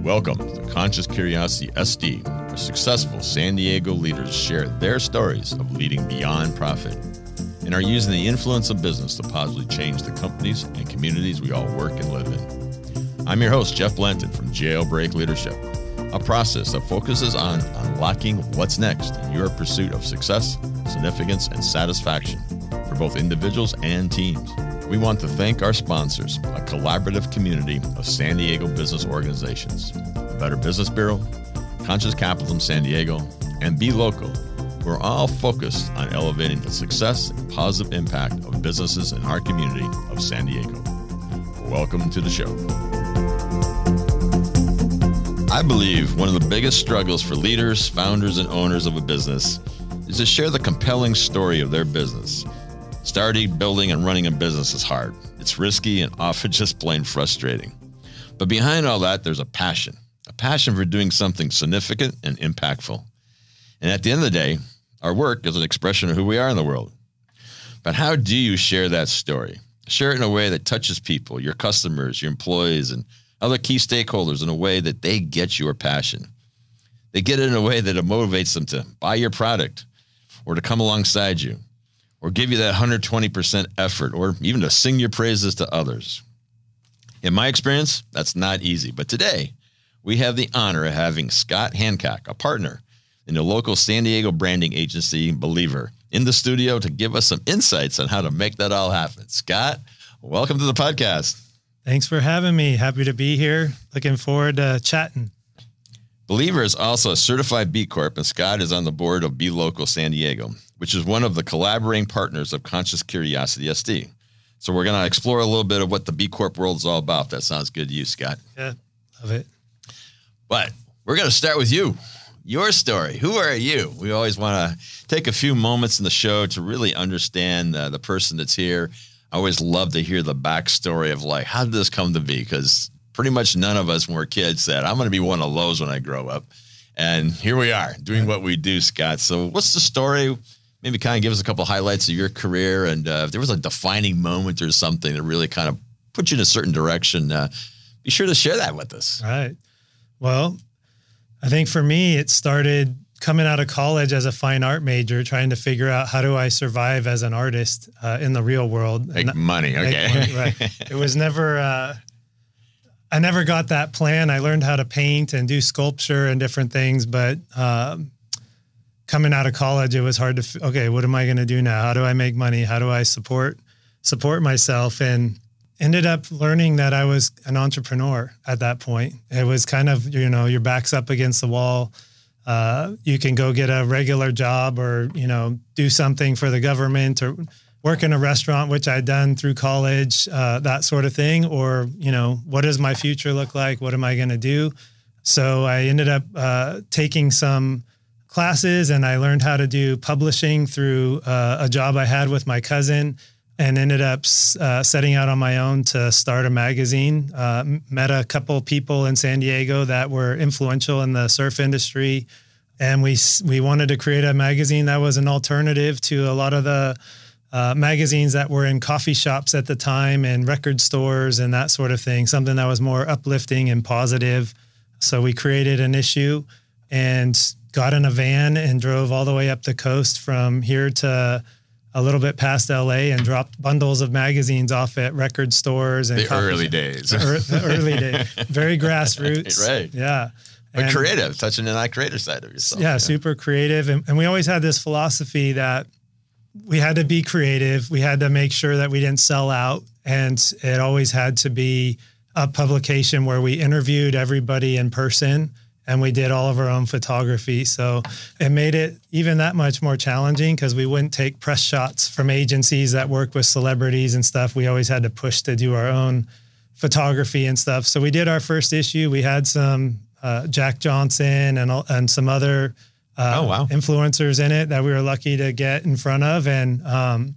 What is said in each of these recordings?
Welcome to Conscious Curiosity SD, where successful San Diego leaders share their stories of leading beyond profit and are using the influence of business to positively change the companies and communities we all work and live in. I'm your host, Jeff Blanton from Jailbreak Leadership, a process that focuses on unlocking what's next in your pursuit of success, significance, and satisfaction for both individuals and teams. We want to thank our sponsors, a collaborative community of San Diego business organizations, the Better Business Bureau, Conscious Capitalism San Diego, and B Local we're all focused on elevating the success and positive impact of businesses in our community of San Diego. Welcome to the show. I believe one of the biggest struggles for leaders, founders, and owners of a business is to share the compelling story of their business. Starting, building, and running a business is hard. It's risky and often just plain frustrating. But behind all that, there's a passion, a passion for doing something significant and impactful. And at the end of the day, our work is an expression of who we are in the world. But how do you share that story? Share it in a way that touches people, your customers, your employees, and other key stakeholders in a way that they get your passion. They get it in a way that it motivates them to buy your product or to come alongside you or give you that 120% effort or even to sing your praises to others. In my experience, that's not easy. But today, we have the honor of having Scott Hancock, a partner in the local San Diego branding agency, Believer, in the studio to give us some insights on how to make that all happen. Scott, welcome to the podcast. Thanks for having me. Happy to be here. Looking forward to chatting. Believer is also a certified B Corp, and Scott is on the board of B Local San Diego, which is one of the collaborating partners of Conscious Curiosity SD. So we're going to explore a little bit of what the B Corp world is all about. That sounds good to you, Scott. Yeah, love it. But we're going to start with you your story. Who are you? We always want to take a few moments in the show to really understand uh, the person that's here. I always love to hear the backstory of like, how did this come to be? Because pretty much none of us when we're kids said, I'm going to be one of those when I grow up. And here we are doing what we do, Scott. So, what's the story? Maybe kind of give us a couple of highlights of your career. And uh, if there was a defining moment or something that really kind of put you in a certain direction, uh, be sure to share that with us. All right. Well, I think for me, it started coming out of college as a fine art major, trying to figure out how do I survive as an artist uh, in the real world. Make and money, okay. Make money, right. it was never. Uh, I never got that plan. I learned how to paint and do sculpture and different things, but um, coming out of college, it was hard to. Okay, what am I going to do now? How do I make money? How do I support support myself? And ended up learning that I was an entrepreneur at that point. It was kind of, you know, your back's up against the wall. Uh, you can go get a regular job or, you know, do something for the government or work in a restaurant, which I'd done through college, uh, that sort of thing. Or, you know, what does my future look like? What am I going to do? So I ended up uh, taking some classes and I learned how to do publishing through uh, a job I had with my cousin and ended up uh, setting out on my own to start a magazine. Uh, met a couple people in San Diego that were influential in the surf industry, and we we wanted to create a magazine that was an alternative to a lot of the uh, magazines that were in coffee shops at the time and record stores and that sort of thing. Something that was more uplifting and positive. So we created an issue and got in a van and drove all the way up the coast from here to a little bit past LA and dropped bundles of magazines off at record stores and the early days. the early days, very grassroots. right. Yeah. But and, creative, touching on that creative side of yourself. Yeah, yeah. super creative. And, and we always had this philosophy that we had to be creative. We had to make sure that we didn't sell out. And it always had to be a publication where we interviewed everybody in person and we did all of our own photography. So it made it even that much more challenging because we wouldn't take press shots from agencies that work with celebrities and stuff. We always had to push to do our own photography and stuff. So we did our first issue. We had some uh, Jack Johnson and and some other uh, oh, wow. influencers in it that we were lucky to get in front of, and um,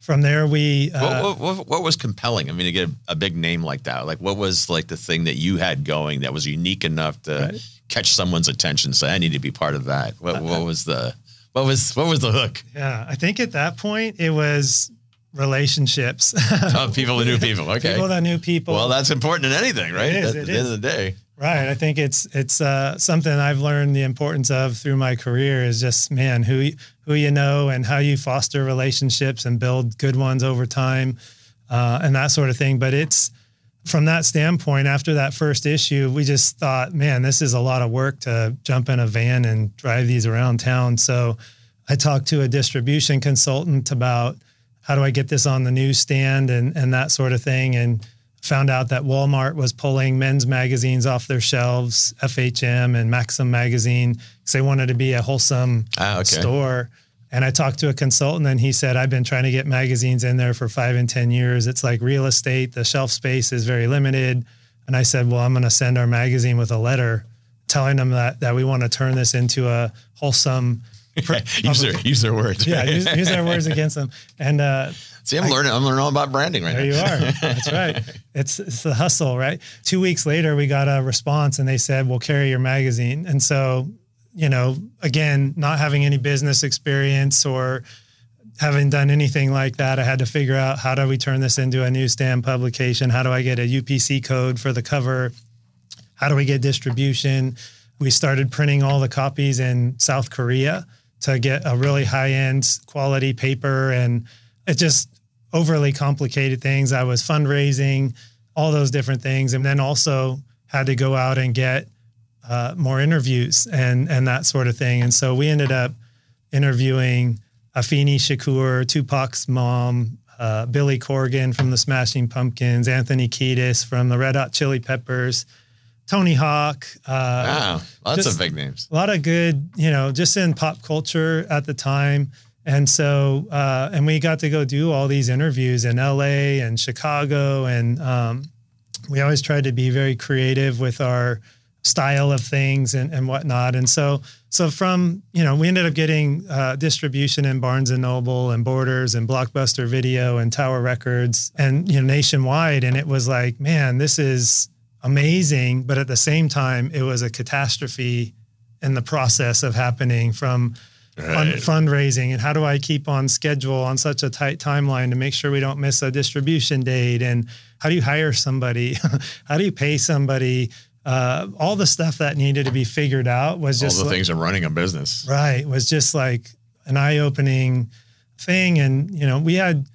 from there we uh, what, what, what, was compelling i mean to get a, a, big name like that like what was like the thing that you had going that was unique enough to right. catch someone's attention say i need to be part of that what, what was the What was what was the hook? Yeah, I think at that point it was relationships. oh, people that knew people. Okay. People that knew people. Well, that's important in anything, right? It is, At the is. end of the day. Right. I think it's it's uh, something I've learned the importance of through my career is just man who who you know and how you foster relationships and build good ones over time uh, and that sort of thing. But it's from that standpoint. After that first issue, we just thought, man, this is a lot of work to jump in a van and drive these around town. So I talked to a distribution consultant about how do I get this on the newsstand and and that sort of thing and found out that Walmart was pulling men's magazines off their shelves, FHM and Maxim magazine, because they wanted to be a wholesome Ah, okay. store. And I talked to a consultant and he said, I've been trying to get magazines in there for five and 10 years. It's like real estate. The shelf space is very limited. And I said, well, I'm going to send our magazine with a letter telling them that, that we want to turn this into a wholesome. pr- use their use their words. yeah, use, use their words against them. And uh, See, I'm learning. I'm learning all about branding right there now. you are. That's right. It's it's the hustle, right? Two weeks later, we got a response, and they said, "We'll carry your magazine." And so, you know, again, not having any business experience or having done anything like that, I had to figure out how do we turn this into a newsstand publication? How do I get a UPC code for the cover? How do we get distribution? We started printing all the copies in South Korea to get a really high end quality paper. And it just overly complicated things. I was fundraising, all those different things. And then also had to go out and get uh, more interviews and, and that sort of thing. And so we ended up interviewing Afeni Shakur, Tupac's mom, uh, Billy Corgan from the Smashing Pumpkins, Anthony Kiedis from the Red Hot Chili Peppers, Tony Hawk. Uh, Wow, lots of big names. a lot of good, you know, just in pop culture at the time. And so, uh, and we got to go do all these interviews in LA and Chicago. And um, we always tried to be very creative with our style of things and, and whatnot. And so, so from, you know, we ended up getting uh, distribution in Barnes and Noble and Borders and Blockbuster Video and Tower Records and, you know, nationwide. And it was like, man, this is amazing. But at the same time, it was a catastrophe in the process of happening from Right. fundraising and how do I keep on schedule on such a tight timeline to make sure we don't miss a distribution date and how do you hire somebody how do you pay somebody uh, all the stuff that needed to be figured out was just All the like- things of running a business. right was just like an eye-opening thing and you know we had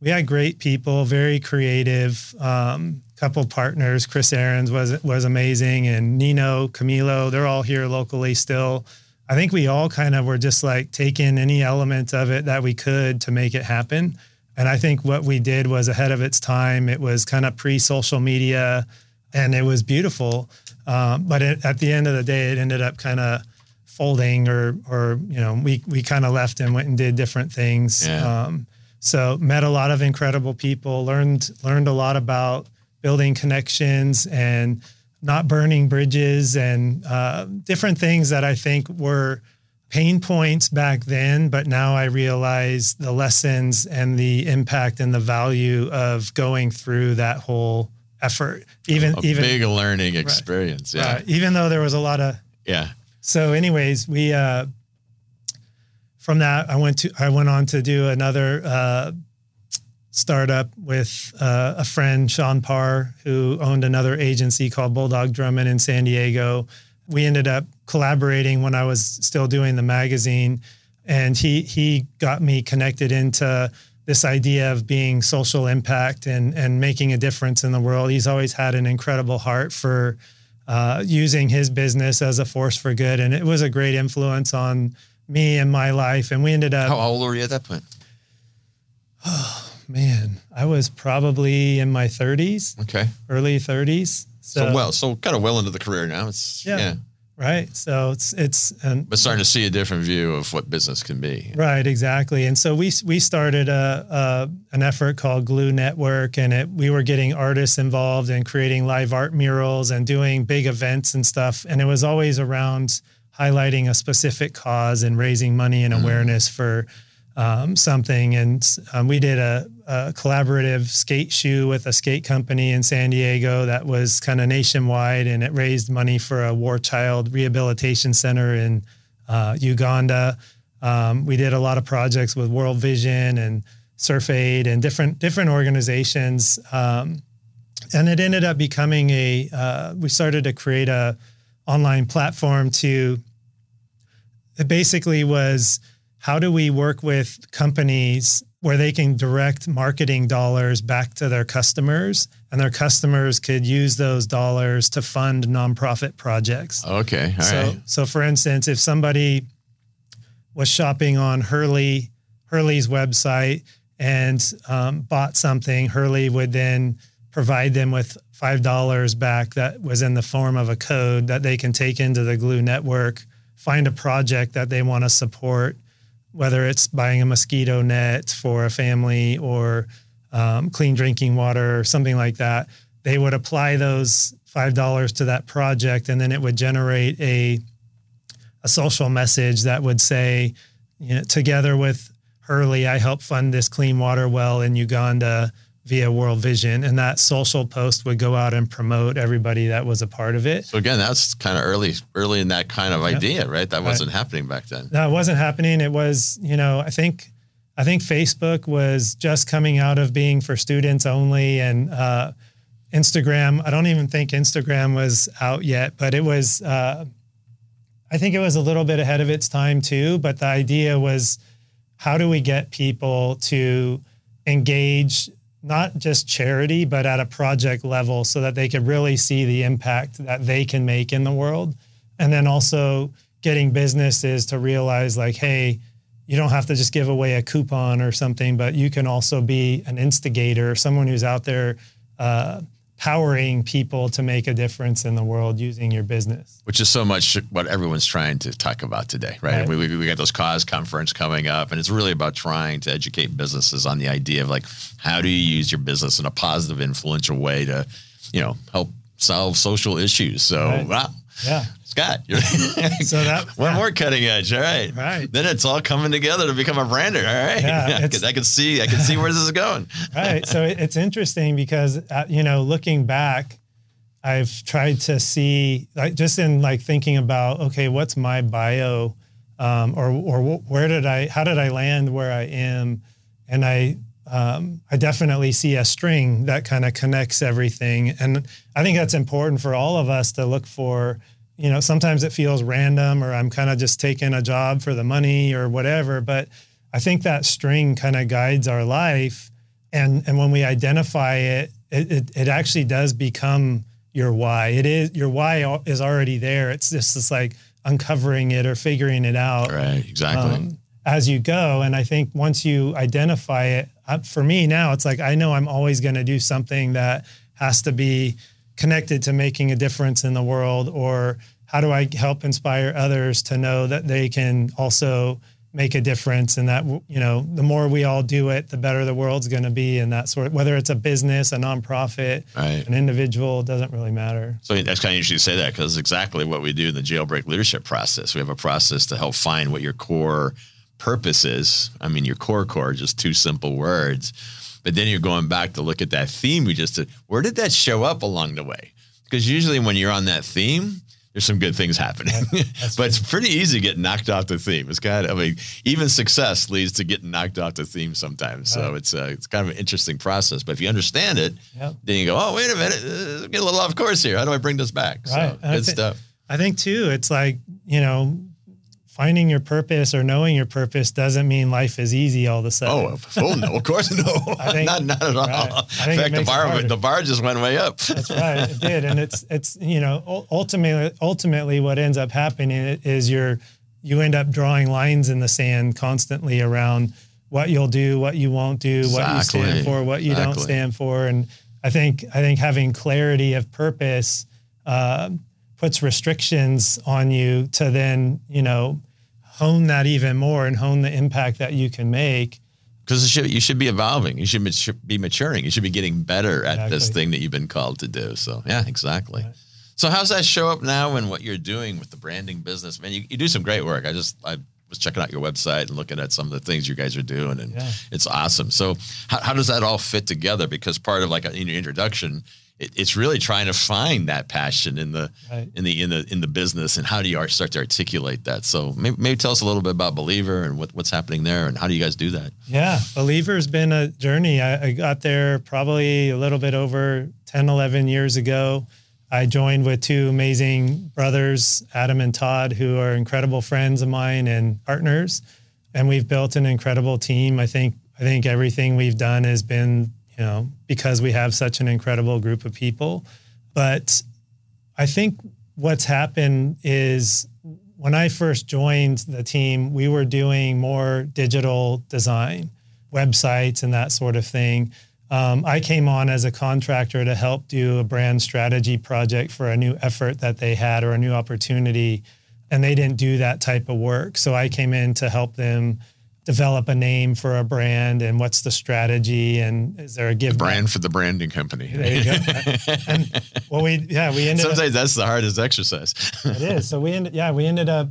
we had great people very creative um, couple partners chris Aarons was was amazing and nino camilo they're all here locally still. I think we all kind of were just like taking any element of it that we could to make it happen. And i think what we did was ahead of its time it was kind of pre-social media and it was beautiful. Um, but it, at the end of the day it ended up kind of folding or or you know we we kind of left and went and did different things. Yeah. um, so met a lot of incredible people learned learned a lot about building connections and not burning bridges and uh, different things that i think were pain points back then but now i realize the lessons and the impact and the value of going through that whole effort even A even big learning experience. Yeah. uh, even though there was a lot of Yeah. so, anyways, we uh, from that I went to I went on to do another uh, startup with uh, a friend Sean Parr who owned another agency called Bulldog Drummond in San Diego. We ended up collaborating when I was still doing the magazine, and he he got me connected into this idea of being social impact and and making a difference in the world. He's always had an incredible heart for uh, using his business as a force for good. And it was a great influence on me and my life. And we ended up, How old were you at that point? man, I was probably in my 30s, Okay. early 30s. So, So, well, so kind of well into the career now. It's Yeah. yeah. right. So it's, it's, and but starting to see a different view of what business can be. Right, exactly. And so we we started a, a an effort called Glue Network, and it we were getting artists involved and creating live art murals and doing big events and stuff. And it was always around highlighting a specific cause and raising money and mm-hmm. awareness for um, something. And um, we did a, a collaborative skate shoe with a skate company in San Diego that was kind of nationwide, and it raised money for a war child rehabilitation center in uh, Uganda. Um, we did a lot of projects with World Vision and Surf Aid and different different organizations. Um, and it ended up becoming a. Uh, we started to create a online platform to. It basically was how do we work with companies where they can direct marketing dollars back to their customers and their customers could use those dollars to fund nonprofit projects. Okay. All so, right. so for instance, if somebody was shopping on Hurley, Hurley's website and um, bought something, Hurley would then provide them with $5 back that was in the form of a code that they can take into the Glue network, find a project that they want to support whether it's buying a mosquito net for a family or um, clean drinking water or something like that, they would apply those five dollars to that project, and then it would generate a a social message that would say, you know, together with Hurley, I help fund this clean water well in Uganda via World Vision, and that social post would go out and promote everybody that was a part of it. So again, that's kind of early, early in that kind of idea, right? That wasn't right. happening back then. That wasn't happening. It was, you know, I think, I think Facebook was just coming out of being for students only, and uh, Instagram. I don't even think Instagram was out yet, but it was. Uh, I think it was a little bit ahead of its time too. But the idea was, how do we get people to engage not just charity, but at a project level so that they can really see the impact that they can make in the world. And then also getting businesses to realize, like, hey, you don't have to just give away a coupon or something, but you can also be an instigator, someone who's out there uh, powering people to make a difference in the world using your business. Which is so much what everyone's trying to talk about today, right? right. We, we, we got those cause conference coming up, and it's really about trying to educate businesses on the idea of like, how do you use your business in a positive, influential way to, you know, help solve social issues. So, right. wow. Yeah. Scott. so that one yeah. more cutting edge. All right. Right. Then it's all coming together to become a brander. All right. Yeah, I, can, I see. I can see where this is going. right. So it's interesting because uh, you know, looking back, I've tried to see, like, just in like thinking about, okay, what's my bio, um, or or where did I, how did I land where I am, and I um, I definitely see a string that kind of connects everything. And I think that's important for all of us to look for. You know, sometimes it feels random or I'm kind of just taking a job for the money or whatever. But I think that string kind of guides our life. And, and when we identify it, it, it, it actually does become your why. It is your why is already there. It's just this like uncovering it or figuring it out. Right. Exactly. Um, as you go. And I think once you identify it, for me now, it's like I know I'm always going to do something that has to be connected to making a difference in the world, or how do I help inspire others to know that they can also make a difference and that you know the more we all do it the better the world's going to be and that sort of whether it's a business a nonprofit right. an individual doesn't really matter so that's kind of interesting to say that because it's exactly what we do in the jailbreak leadership process we have a process to help find what your core purpose is I mean, your core core, just two simple words. But then you're going back to look at that theme we just did. Where did that show up along the way? Because usually when you're on that theme, there's some good things happening. but it's pretty easy to get knocked off the theme. It's kind of, I mean, even success leads to getting knocked off the theme sometimes. So it's uh, it's kind of an interesting process. But if you understand it, yep. then you go, oh, wait a minute, uh, get a little off course here. How do I bring this back? Right. So, good th- stuff. I think too, it's like, you know, finding your purpose or knowing your purpose doesn't mean life is easy all of a sudden. Oh, oh no, of course no. think, not not at all. Right. In fact, the bar the bar just went way up. That's right, it did, and it's it's you know ultimately ultimately what ends up happening is you're you end up drawing lines in the sand constantly around what you'll do, what you won't do, exactly. what you stand for, what you exactly. don't stand for, and I think I think having clarity of purpose. Uh, puts restrictions on you to then you know hone that even more and hone the impact that you can make. Because you should be evolving. You should be maturing. You should be getting better at exactly. this thing that you've been called to do. So yeah, exactly. Right. So how's that show up now in what you're doing with the branding business? Man, you, you do some great work. I just I was checking out your website and looking at some of the things you guys are doing, and yeah. it's awesome. So how, how does that all fit together? Because part of like in your introduction, it, it's really trying to find that passion in the right. in the in the in the business and how do you start to articulate that? So maybe, maybe tell us a little bit about believer and what, what's happening there and how do you guys do that? Yeah believer's been a journey. I, I got there probably a little bit over 10 11 years ago. I joined with two amazing brothers adam and todd who are incredible friends of mine and partners. And we've built an incredible team. I think i think everything we've done has been you know, because we have such an incredible group of people. But I think what's happened is when I first joined the team, we were doing more digital design, websites, and that sort of thing. Um, I came on as a contractor to help do a brand strategy project for a new effort that they had or a new opportunity, and they didn't do that type of work. So I came in to help them develop a name for a brand and what's the strategy and is there a give the brand for the branding company. There you go. And well we yeah we ended up sometimes up, that's the hardest exercise. It is. So we ended yeah we ended up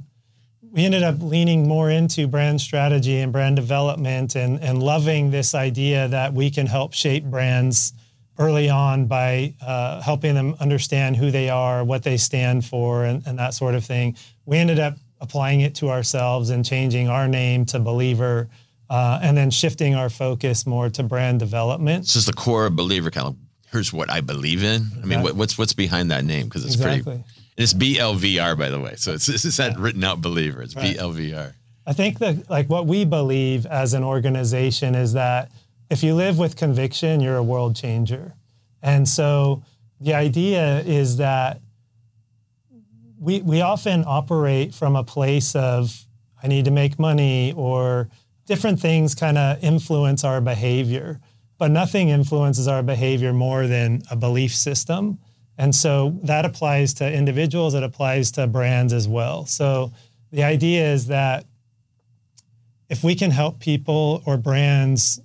we ended up leaning more into brand strategy and brand development and and loving this idea that we can help shape brands early on by uh, helping them understand who they are what they stand for and, and that sort of thing. We ended up applying it to ourselves and changing our name to Believer, uh, and then shifting our focus more to brand development. This is the core of Believer kind of. Here's what I believe in. Exactly. I mean, what, what's what's behind that name? Because it's exactly. pretty. It's BLVR, by the way. So it's it's that yeah. written out Believer. It's right. BLVR. I think that like what we believe as an organization is that if you live with conviction, you're a world changer. And so the idea is that we, we often operate from a place of, I need to make money, or different things kind of influence our behavior. But nothing influences our behavior more than a belief system. And so that applies to individuals, it applies to brands as well. So the idea is that if we can help people or brands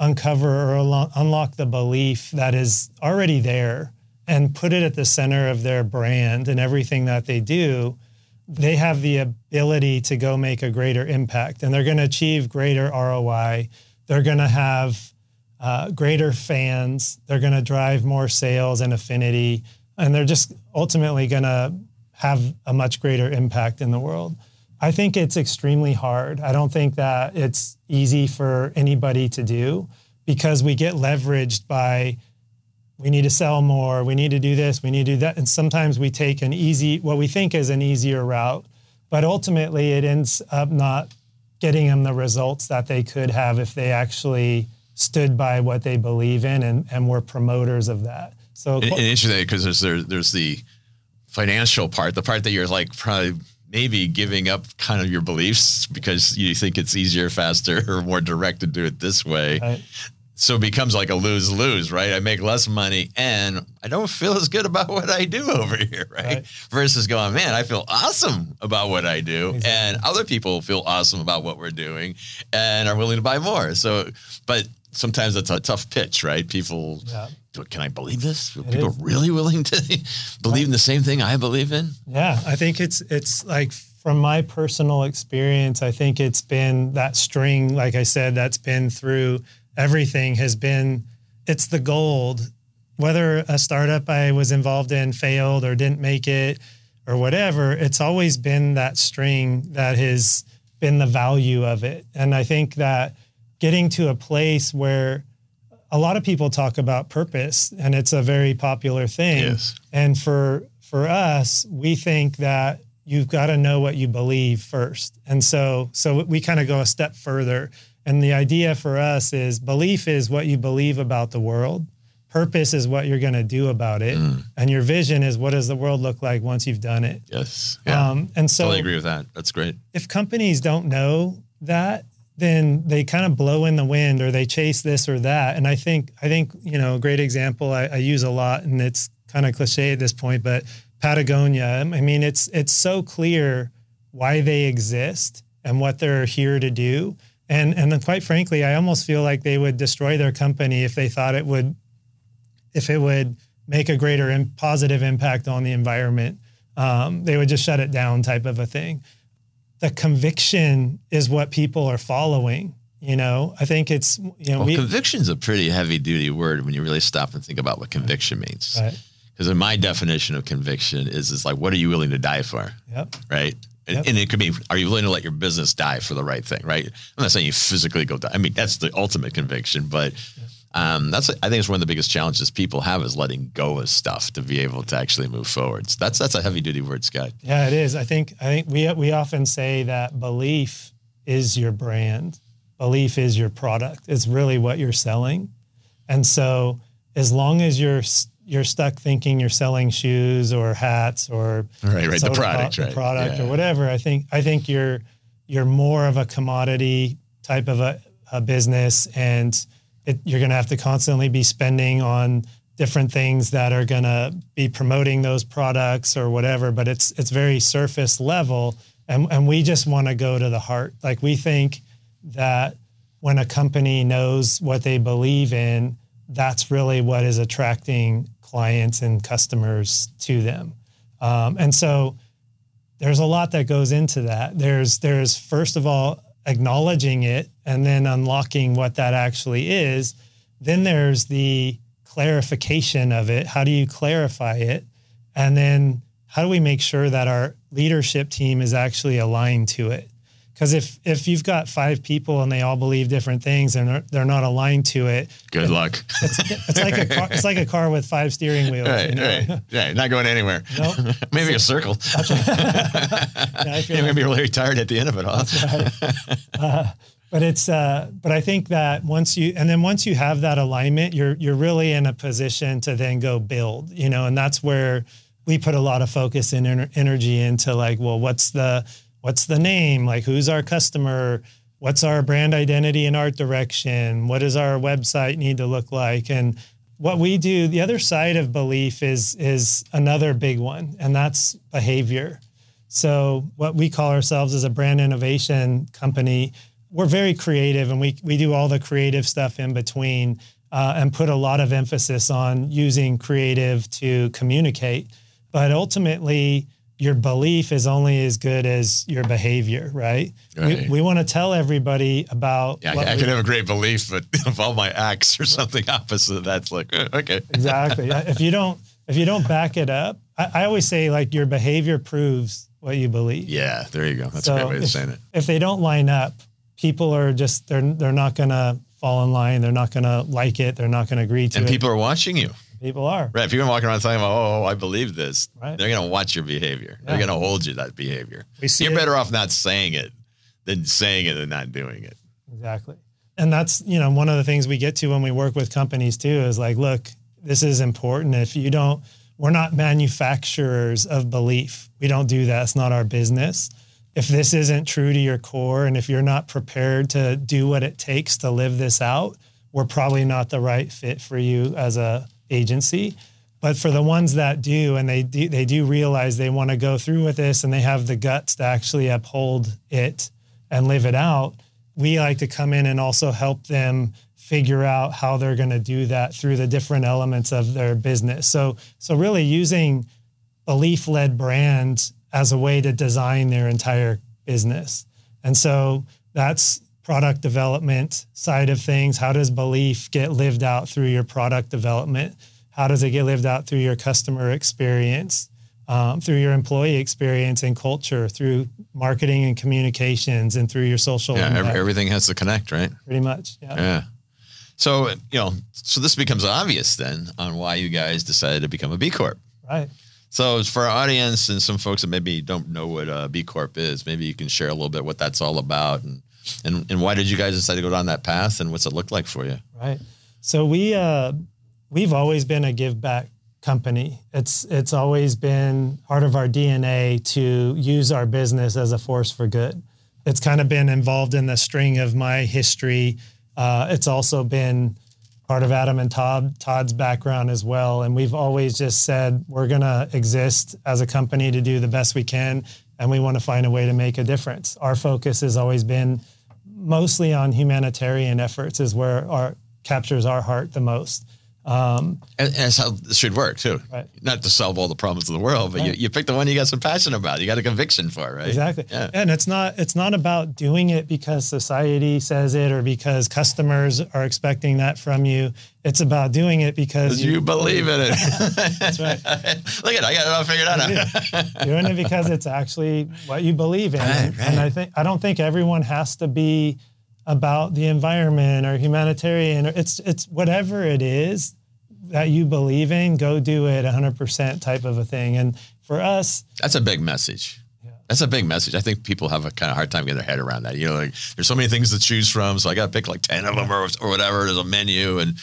uncover or unlock the belief that is already there and put it at the center of their brand and everything that they do, they have the ability to go make a greater impact and they're going to achieve greater ROI. They're going to have uh, greater fans. They're going to drive more sales and affinity. And they're just ultimately going to have a much greater impact in the world. I think it's extremely hard. I don't think that it's easy for anybody to do because we get leveraged by we need to sell more, we need to do this, we need to do that. And sometimes we take an easy, what we think is an easier route, but ultimately it ends up not getting them the results that they could have if they actually stood by what they believe in and, and were promoters of that. So and, and interesting because there's there, there's the financial part, the part that you're like probably maybe giving up kind of your beliefs because you think it's easier, faster, or more direct to do it this way. Right so it becomes like a lose lose, right? I make less money and I don't feel as good about what I do over here, right? right. Versus going, man, I feel awesome about what I do, exactly. and other people feel awesome about what we're doing and are willing to buy more. So, but sometimes it's a tough pitch, right? People, yeah. can I believe this? Are it people is. really willing to believe in the same thing I believe in? Yeah, I think it's it's like from my personal experience, I think it's been that string, like I said, that's been through everything has been it's the gold. Whether a startup i was involved in failed or didn't make it or whatever it's always been that string that has been the value of it. And i think that getting to a place where a lot of people talk about purpose and it's a very popular thing. Yes. and for for us we think that you've got to know what you believe first. And so so we kind of go a step further and the idea for us is belief is what you believe about the world. Purpose is what you're going to do about it. Mm. And your vision is what does the world look like once you've done it? Yes. Yeah. Um, and so totally agree with that. That's great. If companies don't know that, then they kind of blow in the wind or they chase this or that. And I think, I think, you know, a great example I, I use a lot and it's kind of cliche at this point, but Patagonia, I mean, it's, it's so clear why they exist and what they're here to do and and then quite frankly, I almost feel like they would destroy their company if they thought it would, if it would make a greater and positive impact on the environment. Um, they would just shut it down, type of a thing. The conviction is what people are following, You know, I think it's you know Well, we conviction's a pretty heavy duty word when you really stop and think about what conviction means. right. Because in my definition of conviction is is like, what are you willing to die for? Yep. Right. And, Yep. and it could be, are you willing to let your business die for the right thing? Right. I'm not saying you physically go die. I mean, that's the ultimate conviction, but um, that's, I think it's one of the biggest challenges people have is letting go of stuff to be able to actually move forward. So that's, that's a heavy duty word, Scott. Yeah, it is. I think I think we we often say that belief is your brand. Belief is your product. It's really what you're selling. And so as long as you're you're stuck thinking you're selling shoes or hats or Right, right, the product, the right, product yeah. or whatever, I think I think you're you're more of a commodity type of a, a business and it, you're going to have to constantly be spending on different things that are going to be promoting those products or whatever but it's it's very surface level and and we just want to go to the heart. Like we think that when a company knows what they believe in that's really what is attracting clients and customers to them um, and so there's a lot that goes into that. There's there's first of all acknowledging it and then unlocking what that actually is. Then there's the clarification of it. How do you clarify it? And then how do we make sure that our leadership team is actually aligned to it? Because if if you've got five people and they all believe different things and they're, they're not aligned to it, Good luck. it's, it's like a car, it's like a car with five steering wheels. right, you know? right, right. Not going anywhere. Nope. Maybe a circle. Yeah, if you're You're going to be really tired at the end of it all. Uh, but it's uh, but I think that once you and then once you have that alignment, you're you're really in a position to then go build, you know, and that's where we put a lot of focus and ener- energy into like, well, what's the what's the name? Like, who's our customer? What's our brand identity and art direction? What does our website need to look like? And what we do, the other side of belief is is another big one, and that's behavior. So what we call ourselves as a brand innovation company, we're very creative and we, we do all the creative stuff in between uh, and put a lot of emphasis on using creative to communicate. But ultimately, your belief is only as good as your behavior, right? Right. We, we want to tell everybody about Yeah, I, I we- have a great belief, but if all my acts or something opposite, that's like, uh, okay. exactly. if you don't if you don't back it up, I, I always say like your behavior proves what you believe. Yeah, there you go. That's So a great way of if- saying it. if they don't line up, people are just they're they're not gonna fall in line. They're not gonna like it. They're not gonna agree to And it. And people are watching you. People are Right. If you're walking around talking about, oh, I believe this, Right. they're going to watch your behavior. They're going to hold you that behavior. We see You're it- better off not saying it than saying it and not doing it. exactly. And that's you know one of the things we get to when we work with companies too is like, look, this is important. If you don't, we're not manufacturers of belief. We don't do that. It's not our business. If this isn't true to your core, and if you're not prepared to do what it takes to live this out, we're probably not the right fit for you as a agency. But for the ones that do, and they do, they do realize they want to go through with this, and they have the guts to actually uphold it and live it out. We like to come in and also help them figure out how they're going to do that through the different elements of their business. So, so really using belief-led brand as a way to design their entire business. And so that's product development side of things. How does belief get lived out through your product development? How does it get lived out through your customer experience, um, through your employee experience and culture, through marketing and communications, and through your social Yeah. impact? everything has to connect, right? pretty much. Yeah. Yeah. So, you know, so this becomes obvious then on why you guys decided to become a B Corp. Right. So, for our audience and some folks that maybe don't know what a B Corp is, maybe you can share a little bit what that's all about and, and, and why did you guys decide to go down that path and what's it look like for you? Right. So we uh, we've always been a give back company. It's it's always been part of our DNA to use our business as a force for good. It's kind of been involved in the string of my history. Uh, it's also been part of Adam and Todd Todd's background as well. And we've always just said we're gonna exist as a company to do the best we can, and we want to find a way to make a difference. Our focus has always been mostly on humanitarian efforts is where our captures our heart the most. Um, and, and that's how this should work too. Right. Not to solve all the problems of the world, but Right. you, you pick the one you got some passion about. You got a conviction for, right? Exactly. Yeah. And it's not it's not about doing it because society says it or because customers are expecting that from you. It's about doing it because Because you believe in it. That's right. Look at it, I got it all figured out. doing it because it's actually what you believe in. Right, and. I think I don't think everyone has to be about the environment or humanitarian or it's it's whatever it is that you believe in, go do it 100% type of a thing. And for us, That's a big message. That's a big message. I think people have a kind of hard time getting their head around that. You know, like there's so many things to choose from, so I got to pick like ten of them or, or whatever. There's a menu, and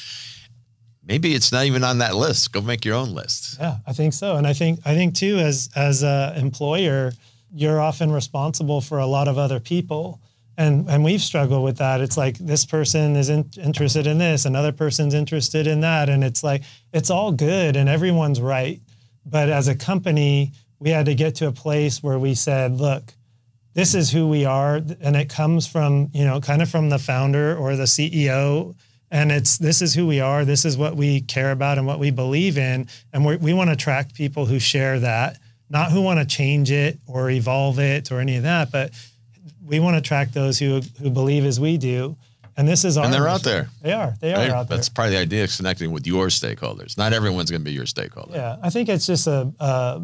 maybe it's not even on that list. Go make your own list. Yeah, I think so, and I think I think too, as as a employer, you're often responsible for a lot of other people, and and we've struggled with that. It's like this person is in, interested in this, another person's interested in that, and it's like it's all good and everyone's right, but as a company, we had to get to a place where we said, look. This is who we are, and it comes from you know kind of from the founder or the CEO and it's this is who we are. This is what we care about and what we believe in. And we want to attract people who share that not who want to change it or evolve it or any of that. But we want to track those who who believe as we do and this is our And they're out there. they are they are out there That's part of the idea of connecting with your stakeholders. Not everyone's going to be your stakeholder. yeah i think it's just a, a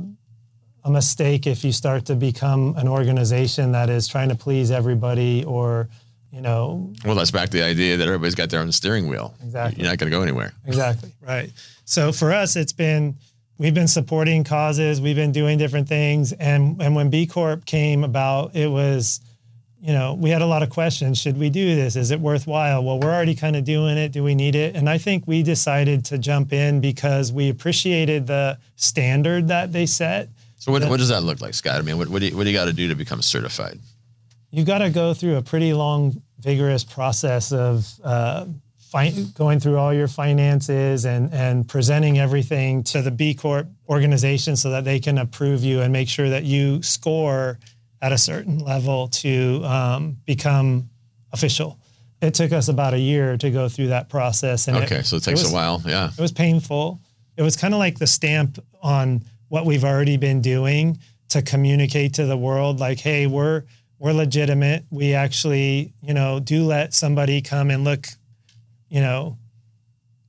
a mistake if you start to become an organization that is trying to please everybody or you know Well, that's back to the idea that everybody's got their own steering wheel. Exactly. You're not going to go anywhere. Exactly. Right. So for us, it's been we've been supporting causes, we've been doing different things, and and when B Corp came about, it was, you know, we had a lot of questions. Should we do this? Is it worthwhile? Well, we're already kind of doing it. Do we need it? And I think we decided to jump in because we appreciated the standard that they set. So what, what does that look like, Scott? I mean, what, what do you, what do you got to do to become certified? you got to go through a pretty long, vigorous process of uh, fi- going through all your finances and and presenting everything to the B Corp organization so that they can approve you and make sure that you score at a certain level to um, become official. It took us about a year to go through that process, and Okay, so it takes was- a while. Yeah. it was painful. It was kind of like the stamp on what we've already been doing to communicate to the world like, hey, we're we're legitimate. We actually, you know, do let somebody come and look, you know,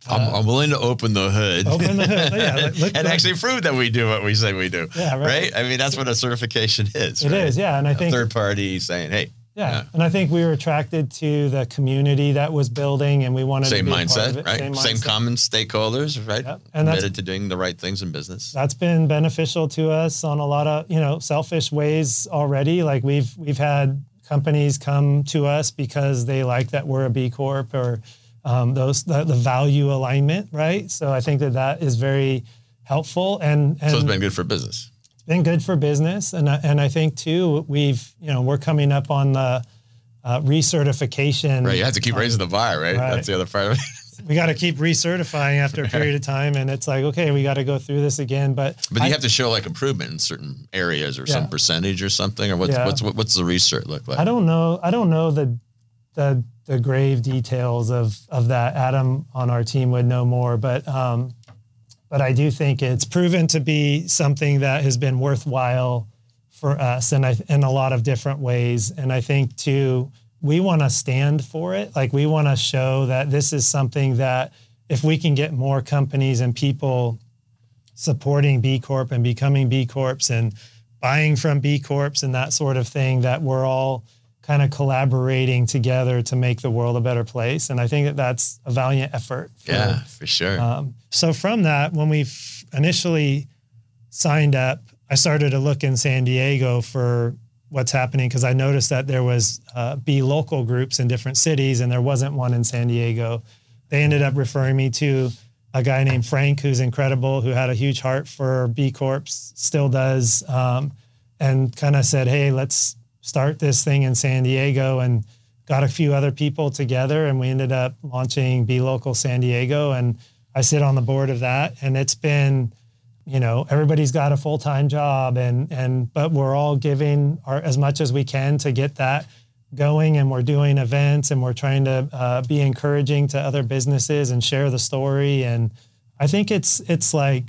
I'm, I'm willing to open the hood. Uh, Open the hood, yeah, look and actually prove that we do what we say we do. Yeah, right. I mean, that's what a certification is. It right? is, yeah. And I A think third party saying, hey, yeah. yeah. And I think we were attracted to the community that was building and we wanted same to be a part of mindset, right? Same, mindset. common stakeholders, right? Yep. And Committed to doing the right things in business. that's been beneficial to us on a lot of you know selfish ways already like we've we've had companies come to us because they like that we're a b corp or um, those the, the value alignment right so i think that that is very helpful and and So it's been good for business. it's been good for business and I- and i think too we've you know we're coming up on the uh, recertification Right. You have to keep raising the bar, right? Right. That's the other part of it. we got to keep recertifying after a period of time and it's like okay we got to go through this again but But I- you have to show like improvement in certain areas or some percentage or something, or what's Yeah. what's what's the research look like? I don't know. I don't know the the the grave details of of that. Adam on our team would know more, but um, but I do think it's proven to be something that has been worthwhile for us, and I in a lot of different ways. And I think too, we want to stand for it. Like we want to show that this is something that if we can get more companies and people supporting B Corp and becoming B Corps and buying from B Corps and that sort of thing, that we're all kind of collaborating together to make the world a better place. And I think that that's a valiant effort. for- yeah, for sure. Um, so from that, when we f- initially signed up, I started to look in San Diego for what's happening because I noticed that there was uh, B local groups in different cities, and there wasn't one in San Diego. They ended up referring me to a guy named Frank, who's incredible, who had a huge heart for B Corps, still does, um, and kind of said, "Hey, let's start this thing in San Diego." And got a few other people together, and we ended up launching B Local San Diego. And I sit on the board of that, and it's been, you know, everybody's got a full time job, and and but we're all giving our as much as we can to get that going and we're doing events and we're trying to uh, be encouraging to other businesses and share the story. And I think it's it's like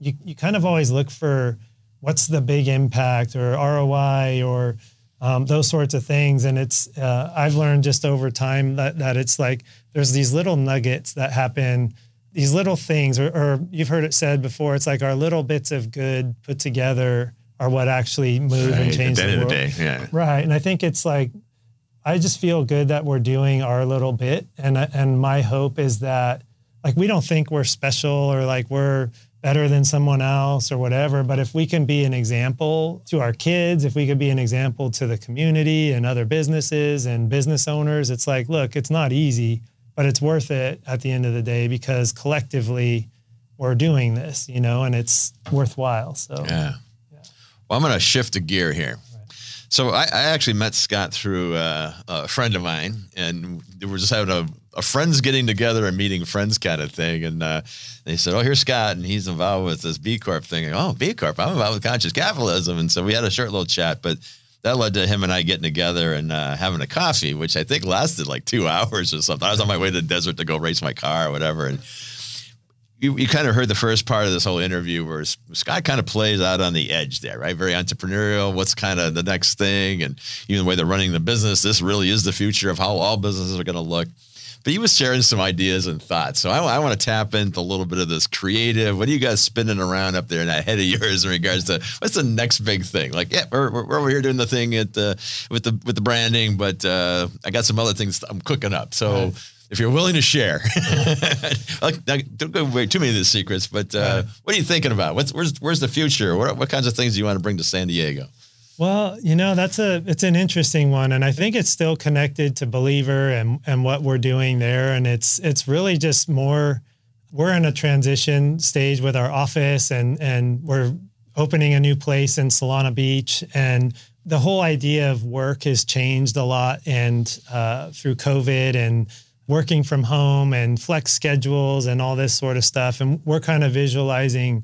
you you kind of always look for what's the big impact or ROI or um, those sorts of things. And it's uh, I've learned just over time that that it's like there's these little nuggets that happen, these little things, or, or you've heard it said before. It's like our little bits of good put together are what actually move Right, and change at the the world. the day, yeah. Right. And I think it's like, I just feel good that we're doing our little bit. And, and my hope is that, like, we don't think we're special or like we're better than someone else or whatever. But if we can be an example to our kids, if we could be an example to the community and other businesses and business owners, it's like, look, it's not easy, but it's worth it at the end of the day because collectively we're doing this, you know, and it's worthwhile. So, Yeah. Well, I'm going to shift a gear here. So I, I actually met Scott through uh, a friend of mine, and we were just having a, a friends getting together and meeting friends kind of thing. And uh, they said, "Oh, here's Scott, and he's involved with this B Corp thing." And, oh, B Corp, I'm involved with conscious capitalism, and so we had a short little chat, but that led to him and I getting together and uh, having a coffee, which I think lasted like two hours or something. I was on my way to the desert to go race my car or whatever, and you, you kind of heard the first part of this whole interview where Scott kind of plays out on the edge there, right? Very entrepreneurial. What's kind of the next thing? And even the way they're running the business, this really is the future of how all businesses are going to look. But he was sharing some ideas and thoughts. So I, I want to tap into a little bit of this creative. What are you guys spinning around up there in that head of yours in regards to what's the next big thing? Like, yeah, we're, we're, we're over here doing the thing at the, with the with the branding, but uh, I got some other things I'm cooking up. So if you're willing to share, like, don't go away too many of the secrets, but uh, what are you thinking about? What's where's where's the future? What, what kinds of things do you want to bring to San Diego? Well, you know, that's a it's an interesting one and I think it's still connected to Believer and and what we're doing there and it's it's really just more we're in a transition stage with our office and and we're opening a new place in Solana Beach and the whole idea of work has changed a lot and uh, through COVID and working from home and flex schedules and all this sort of stuff and we're kind of visualizing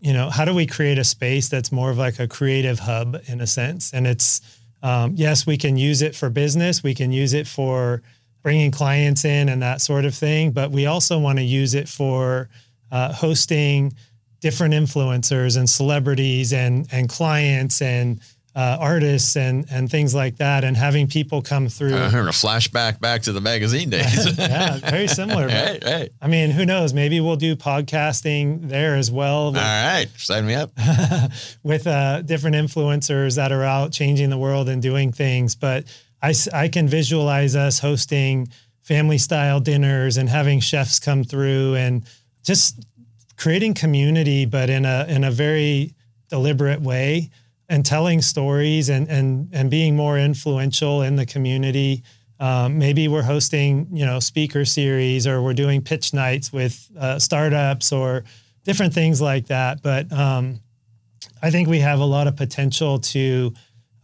you know, how do we create a space that's more of like a creative hub in a sense? And it's, um, yes, we can use it for business, we can use it for bringing clients in and that sort of thing, but we also want to use it for uh, hosting different influencers and celebrities and and clients and uh, artists and and things like that, and having people come through. Uh, hearing a flashback back to the magazine days. yeah, very similar. But, hey. I mean, who knows? Maybe we'll do podcasting there as well. All right, sign me up. with uh, different influencers that are out changing the world and doing things. But I I can visualize us hosting family style dinners and having chefs come through and just creating community, but in a in a very deliberate way and telling stories and and and being more influential in the community. Um, maybe we're hosting, you know, speaker series, or we're doing pitch nights with uh, startups, or different things like that. But um, I think we have a lot of potential to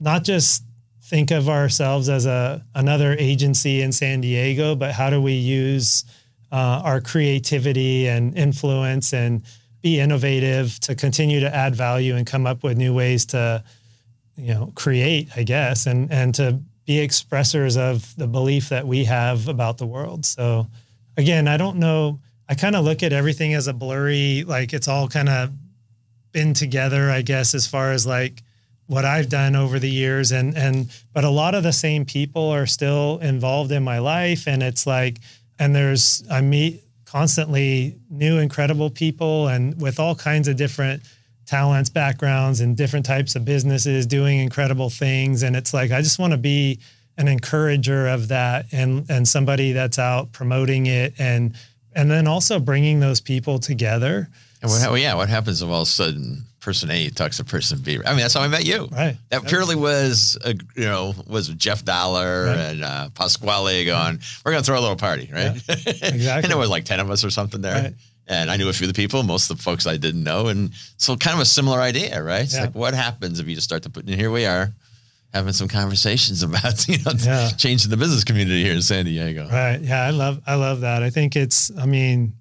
not just think of ourselves as a another agency in San Diego, but how do we use uh, our creativity and influence and be innovative to continue to add value and come up with new ways to you know create i guess and and to be expressors of the belief that we have about the world. So again i don't know i kind of look at everything as a blurry like it's all kind of been together i guess as far as like what i've done over the years and and but a lot of the same people are still involved in my life and it's like and there's i meet constantly new incredible people and with all kinds of different talents backgrounds and different types of businesses doing incredible things. And it's like i just want to be an encourager of that and and somebody that's out promoting it and and then also bringing those people together. And what, well, oh, yeah, what happens if all of a sudden person A talks to person B? I mean, that's how I met you. Right. That purely was, a, you know, was Jeff Dollar Right. and uh, Pasquale going, we're going to throw a little party, right? exactly. and there was like 10 of us or something there. Right. And I knew a few of the people, most of the folks I didn't know. And so kind of a similar idea, right? It's Yeah. like, what happens if you just start to put, and here we are having some conversations about, you know, Yeah. changing the business community here in San Diego. Right. Yeah, I love I love that. I think it's I mean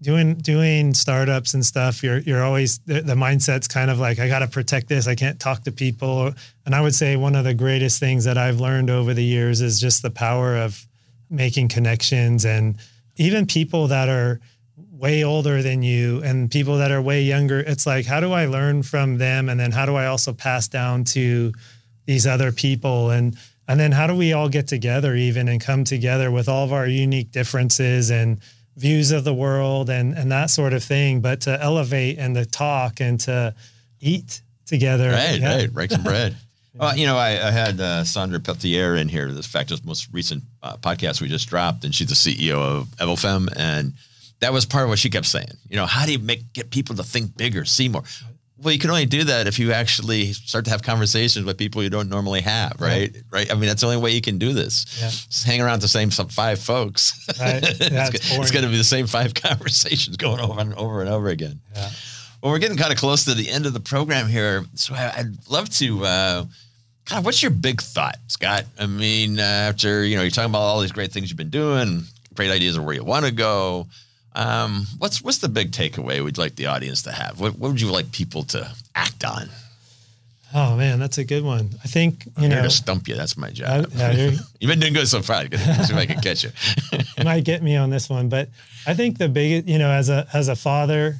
doing doing startups and stuff you're you're always the, the mindset's kind of like i got to protect this. I can't talk to people. And i would say one of the greatest things that i've learned over the years is just the power of making connections. And even people that are way older than you and people that are way younger it's like how do i learn from them? And then how do i also pass down to these other people? And and then how do we all get together even and come together with all of our unique differences? And views of the world and and that sort of thing but to elevate and to talk and to eat together right yeah. right break some bread Well, you know, I, I had uh, Saundra Pelletier in here. This fact, this most recent uh, podcast we just dropped, and she's the CEO of Evofem, and that was part of what she kept saying. You know, how do you make get people to think bigger, see more? Well, you can only do that if you actually start to have conversations with people you don't normally have, right? Right. right? I mean, that's the only way you can do this. Yeah. Just hang around the same five folks. Right. Yeah, it's, going to be the same five conversations going over and over and over again. Yeah. Well, we're getting kind of close to the end of the program here, so I'd love to. Uh, kind of, what's your big thought, Scott? I mean, uh, after you know, you're talking about all these great things you've been doing, great ideas of where you want to go. Um, what's what's the big takeaway we'd like the audience to have? What, what would you like people to act on? Oh man, that's a good one. I think you I'm know here to stump you. That's my job. Uh, yeah, You've been doing good so far. See if I can catch you. you might get me on this one, but I think the biggest, you know, as a as a father,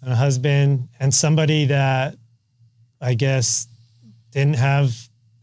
and a husband, and somebody that I guess didn't have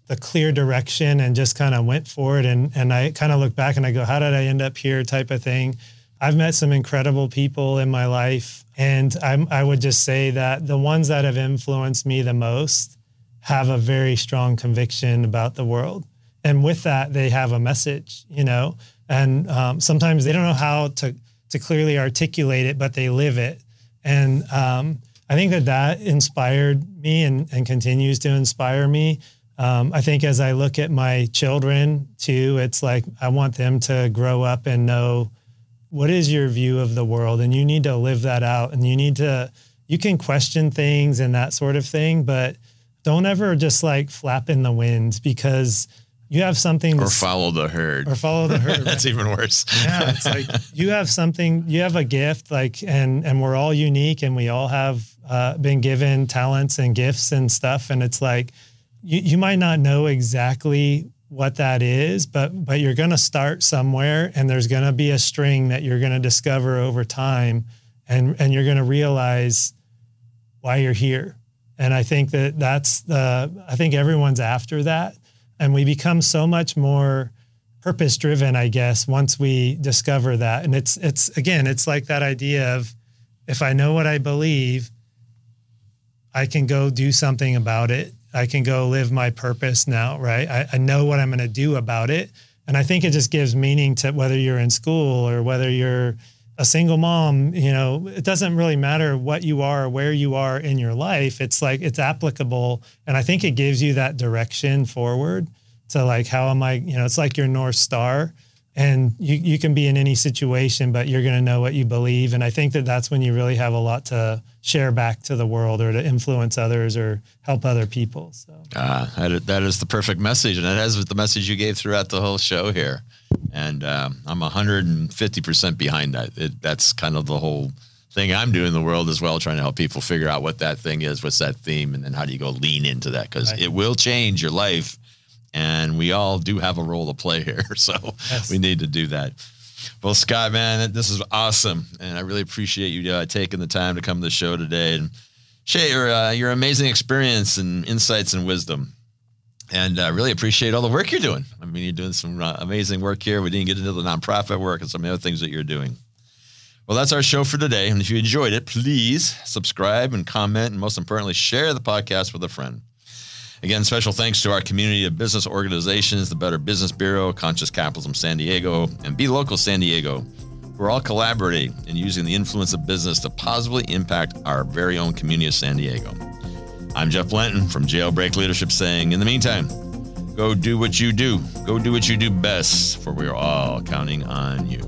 the clear direction and just kind of went for it, and and I kind of look back and I go, how did I end up here? Type of thing. I've met some incredible people in my life. And I'm, I would just say that the ones that have influenced me the most have a very strong conviction about the world. And with that, they have a message, you know, and um, sometimes they don't know how to, to clearly articulate it, but they live it. And um, I think that that inspired me and, and continues to inspire me. Um, I think as I look at my children too, it's like I want them to grow up and know what is your view of the world? And you need to live that out and you need to you can question things and that sort of thing but don't ever just like flap in the wind because you have something or follow the herd. Or follow the herd. That's even worse. Yeah it's like you have something you have a gift like and and we're all unique and we all have uh, been given talents and gifts and stuff and it's like you, you might not know exactly what that is, but but you're going to start somewhere, and there's going to be a string that you're going to discover over time, and and you're going to realize why you're here. And I think that that's the I think everyone's after that, and we become so much more purpose driven, I guess, once we discover that. And it's it's again, it's like that idea of if I know what I believe, I can go do something about it I can go live my purpose now, right? I, I know what I'm going to do about it. And I think it just gives meaning to whether you're in school or whether you're a single mom, you know, it doesn't really matter what you are or where you are in your life. It's like it's applicable. And I think it gives you that direction forward to like, how am I, you know, it's like your North Star and you, you can be in any situation, but you're going to know what you believe. And I think that that's when you really have a lot to share back to the world or to influence others or help other people. So uh, that is the perfect message. And that is the message you gave throughout the whole show here. And um, I'm 150% behind that. It, that's kind of the whole thing I'm doing in the world as well, trying to help people figure out what that thing is, what's that theme, and then how do you go lean into that? Because right. it will change your life and we all do have a role to play here. So yes. we need to do that. Well, Scott, man, this is awesome, and I really appreciate you uh, taking the time to come to the show today and share your uh, your amazing experience and insights and wisdom. And I uh, really appreciate all the work you're doing. I mean, you're doing some uh, amazing work here. We didn't get into the nonprofit work and some of the other things that you're doing. Well, that's our show for today. And if you enjoyed it, please subscribe and comment, and most importantly, share the podcast with a friend. Again, special thanks to our community of business organizations, the Better Business Bureau, Conscious Capitalism San Diego, and B Local San Diego. We're all collaborating and using the influence of business to positively impact our very own community of San Diego. I'm Jeff Blanton from Jailbreak Leadership saying, in the meantime, go do what you do. Go do what you do best, for we are all counting on you.